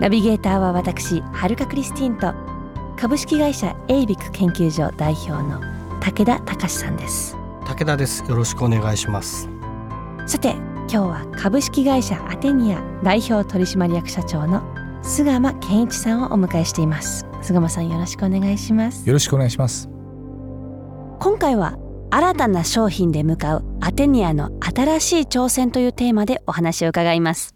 ナビゲーターは私はるかクリスティンと株式会社エイビック研究所代表の武田隆さんです。武田です。よろしくお願いします。さて今日は株式会社アテニア代表取締役社長の菅間健一さんをお迎えしています。菅間さんよろしくお願いします。よろしくお願いします。今回は新たな商品で向かうアテニアの新しい挑戦というテーマでお話を伺います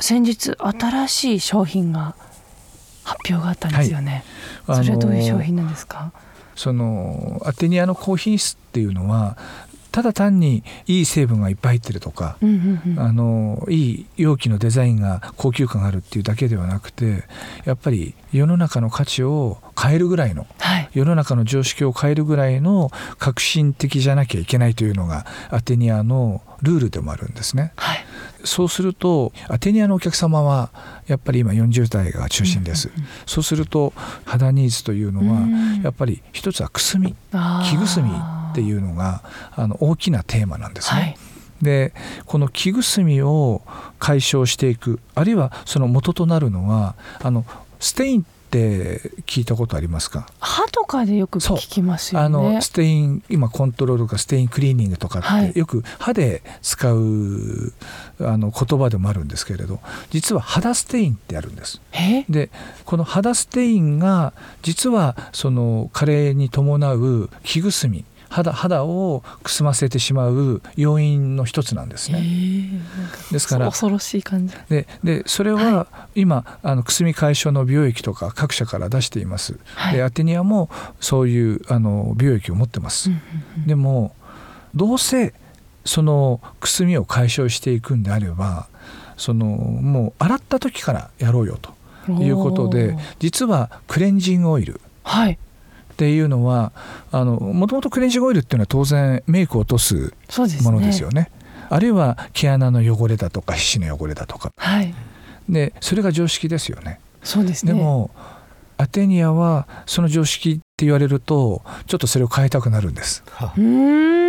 先日新しい商品が発表があったんですよね、はい、それはどういう商品なんですか？そのアテニアの高品質っていうのはただ単にいい成分がいっぱい入ってるとか、うんうんうん、あのいい容器のデザインが高級感があるっていうだけではなくてやっぱり世の中の価値を変えるぐらいの、はい、世の中の常識を変えるぐらいの革新的じゃなきゃいけないというのがアテニアのルールでもあるんですね。はい、そうするとアテニアのお客様はやっぱり今40代が中心です、うんうんうん、そうすると肌ニーズというのはやっぱり一つはくすみ木くすみっていうのがあの大きなテーマなんですね。はい。でこの木ぐすみを解消していくあるいはその元となるのはあのステインって聞いたことありますか？歯とかでよく聞きますよね。あのスステインコントロールとかステインクリーニングとかってよく歯で使うあの言葉でもあるんですけれど実は肌ステインってあるんです。でこの肌ステインが実はその加齢に伴う黄ぐすみ肌肌をくすませてしまう要因の一つなんですね。ですから恐ろしい感じ。ででそれは今、はい、あのくすみ解消の美容液とか各社から出しています。はい、でアテニアもそういうあの美容液を持ってます。でもどうせそのくすみを解消していくんであればそのもう洗った時からやろうよということで実はクレンジングオイル、はい、っていうのはもともとクレンジングオイルっていうのは当然メイクを落とすものですよね。ねあるいは毛穴の汚れだとか皮脂の汚れだとか、はい、でそれが常識ですよね。そうですね。でもアテニアはその常識って言われるとちょっとそれを変えたくなるんです。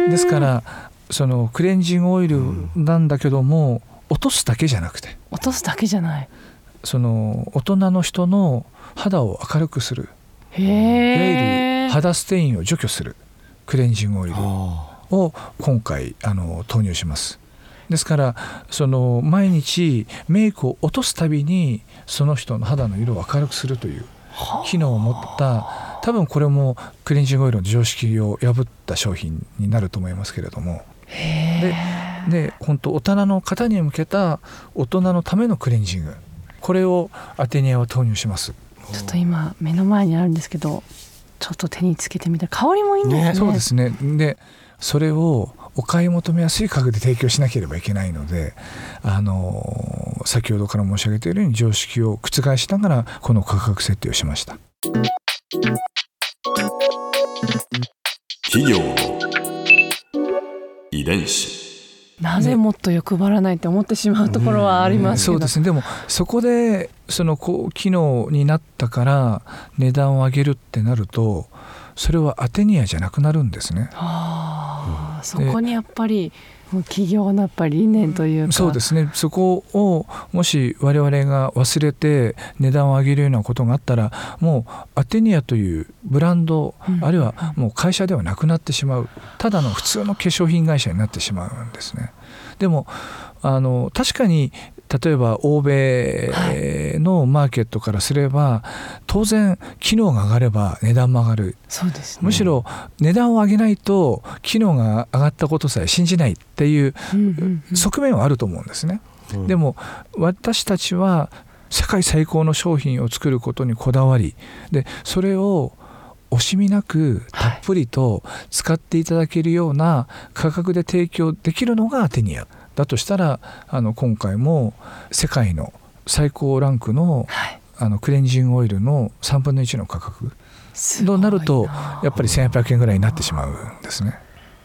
ですからそのクレンジングオイルなんだけども、落とすだけじゃなくて。落とすだけじゃない。その大人の人の肌を明るくするいわゆる肌ステインを除去するクレンジングオイルを今回あの投入します。ですからその毎日メイクを落とすたびにその人の肌の色を明るくするという機能を持った多分これもクレンジングオイルの常識を破った商品になると思いますけれども。でで本当大人の方に向けた大人のためのクレンジング。これをアテニアは投入します。ちょっと今目の前にあるんですけどちょっと手につけてみたら香りもいいんですね、ね、そうですね。でそれをお買い求めやすい価格で提供しなければいけないのであの先ほどから申し上げているように常識を覆しながらこの価格設定をしました。企業遺伝子なぜもっと欲張らないって思ってしまうところはありますけど、うん、そうですね。でもそこでその高機能になったから値段を上げるってなるとそれはアテニアじゃなくなるんですね。はあ、そこにやっぱり企業のやっぱり理念というか。そうですね。そこをもし我々が忘れて値段を上げるようなことがあったらもうアテニアというブランド、うん、あるいはもう会社ではなくなってしまう。ただの普通の化粧品会社になってしまうんですね。でもあの確かに例えば欧米のマーケットからすれば当然機能が上がれば値段も上がる。そうです、ね、むしろ値段を上げないと機能が上がったことさえ信じないっていう側面はあると思うんですね。うん、でも私たちは世界最高の商品を作ることにこだわりでそれを惜しみなくたっぷりと使っていただけるような価格で提供できるのがアテニアだとしたらあの今回も世界の最高ランクの,、あのクレンジングオイルの3分の1の価格となるとやっぱり1800円ぐらいになってしまうんですね。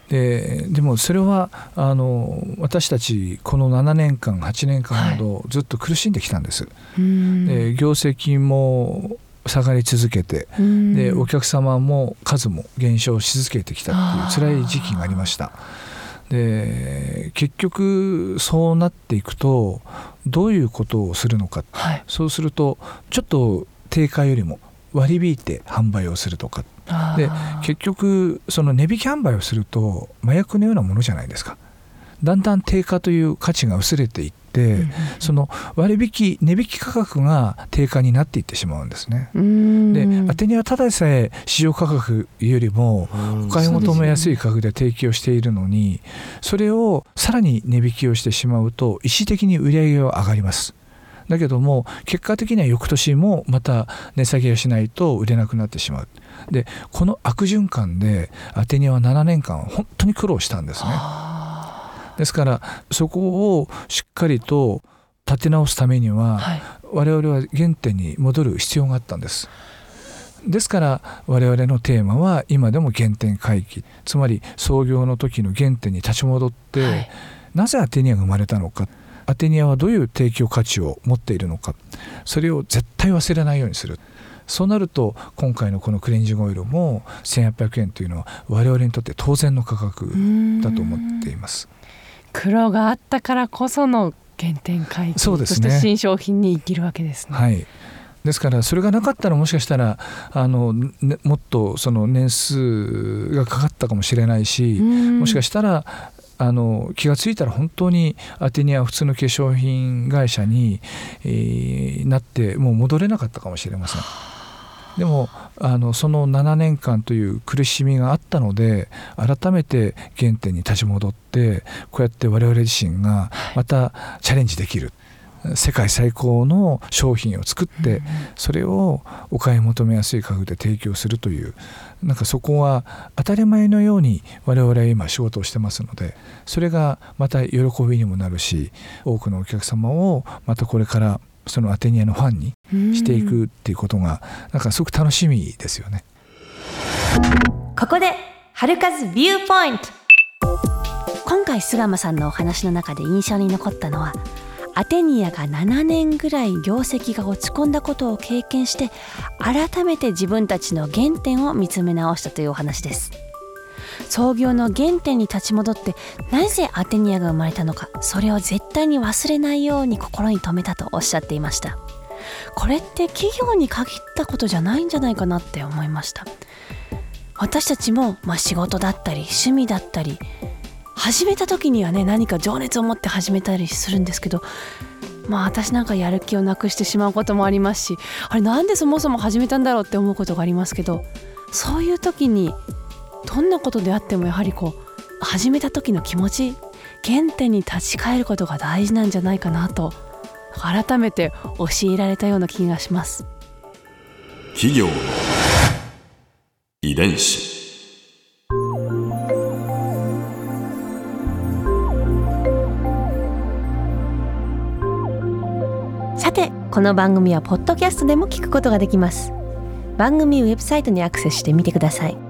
ででもそれはあの私たちこの7年間8年間ほどずっと苦しんできたんです。はい、で業績も下がり続けてでお客様も数も減少し続けてきたっていう辛い時期がありました。で結局そうなっていくとどういうことをするのか、はい、そうするとちょっと定価よりも割り引いて販売をするとか。で結局その値引き販売をすると麻薬のようなものじゃないですかだんだん定価という価値が薄れていって、その割引値引き価格が定価になっていってしまうんですね。でアテニアはただでさえ市場価格よりもお買い求めやすい価格で提供しているのにそれをさらに値引きをしてしまうと一時的に売り上げは上がります。だけども結果的には翌年もまた値下げをしないと売れなくなってしまう。でこの悪循環でアテニアは7年間本当に苦労したんですねですからそこをしっかりと立て直すためには、はい、我々は原点に戻る必要があったんです。ですから我々のテーマは今でも原点回帰。つまり創業の時の原点に立ち戻って、はい、なぜアテニアが生まれたのか。アテニアはどういう提供価値を持っているのか。それを絶対忘れないようにする。そうなると今回のこのクレンジングオイルも1800円というのは我々にとって当然の価格だと思っています苦労があったからこその原点回帰。そうです、ね、そして新商品に生きるわけですね。はい。ですからそれがなかったらもしかしたらあの、ね、もっとその年数がかかったかもしれないしもしかしたらあの気が付いたら本当にアテニア普通の化粧品会社に、えー、なってもう戻れなかったかもしれません。でもあのその7年間という苦しみがあったので改めて原点に立ち戻ってこうやって我々自身がまたチャレンジできる世界最高の商品を作ってそれをお買い求めやすい価格で提供するというなんかそこは当たり前のように我々は今仕事をしてますのでそれがまた喜びにもなるし多くのお客様をまたこれからそのアテニアのファンにしていくっていうことがなんかすごく楽しみですよね。ここで春風ビューポイント今回菅間さんのお話の中で印象に残ったのはアテニアが7年ぐらい業績が落ち込んだことを経験して改めて自分たちの原点を見つめ直したというお話です創業の原点に立ち戻ってなぜアテニアが生まれたのかそれを絶対に忘れないように心に留めたとおっしゃっていました。これって企業に限ったことじゃないんじゃないかなって思いました。私たちも、まあ、仕事だったり趣味だったり始めた時にはね何か情熱を持って始めたりするんですけどまあ私なんかやる気をなくしてしまうこともありますしあれなんでそもそも始めたんだろうって思うことがありますけどそういう時にどんなことであってもやはりこう始めた時の気持ち原点に立ち返ることが大事なんじゃないかなと改めて教えられたような気がします。企業の遺伝子。さてこの番組はポッドキャストでも聞くことができます。番組ウェブサイトにアクセスしてみてください